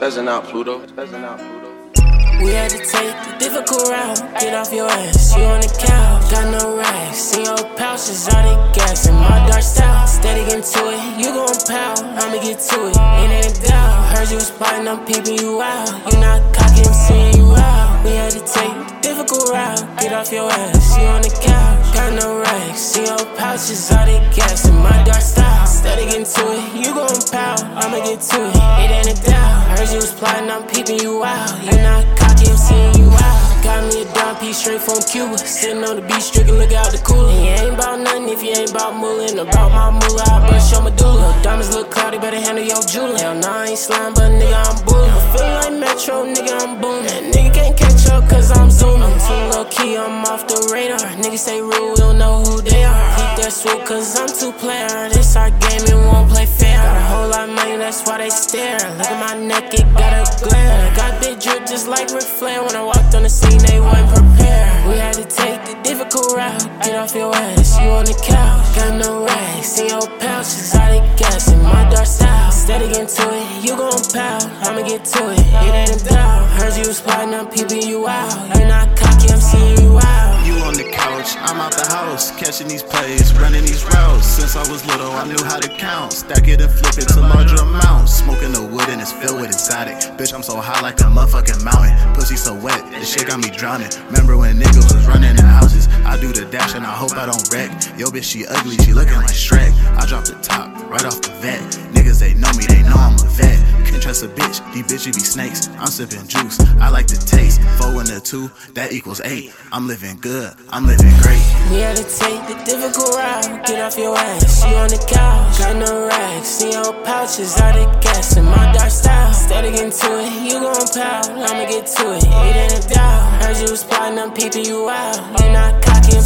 Peasant out, Pluto. We had to take the difficult route. Get off your ass, you on the couch. Got no racks, see your pouches, all the gas in my dark style. Steady getting to it, you gon' pout. I'ma get to it, ain't any doubt. Heard you was plotting, I'm peeping you out. You not cocky, I'm seeing you out. We had to take the difficult route. Get off your ass, you on the couch. Got no racks, see your pouches, all the gas to it, you gon' pout. I'ma get to it, it ain't a doubt. Heard you was plotting, I'm peeping you out. You not cocky, I'm seeing you out. Got me a dime piece straight from Cuba. Sitting on the beach, drinking, look out the cooler. And you ain't about nothing if you ain't about moolah. About my moolah, I bust your medulla. Diamonds look cloudy, better handle your jewelry. Hell nah, I ain't slime, but nigga, I'm bullin'. I feel like Metro, nigga, I'm booming. Nigga can't catch up, Cause I'm too player. This our game and won't play fair. Got a whole lot of money, that's why they stare. Look at my neck, it got a glare. Got big drip just like Ric Flair. When I walked on the scene, they weren't prepared. We had to take the difficult route. Get off your ass, you on the couch. Got no racks in your pouches, all the gas in my dark style. Steady getting to it, you gon' pout. I'ma get to it, it ain't a doubt. Heard you was plotting, I'm peeping you out. You not cocky, I'm seeing you out. You on the couch, I'm out the house, catching these plays. Since I was little, I knew how to count, stack it and flip it to larger amounts. Smoking the wood and it's filled with exotic. Bitch, I'm so high like a motherfucking mountain. Pussy so wet, this shit got me drowning. Remember when niggas was running in houses? I do the dash and I hope I don't wreck. Yo, bitch, she ugly, she looking like Shrek. I drop the top right off the Vette. Niggas they know me, Trust a bitch, these bitches be snakes. I'm sipping juice, I like the taste. Four and a two, that equals eight. I'm living good, I'm living great. We had to take the difficult route. Get off your ass, you on the couch. Got no racks See your pouches, all the gas in my dark style. Steady getting to it, you gon' pout. I'ma get to it, it ain't a doubt. Heard you was plotting, I'm peeping you out. You not cocky,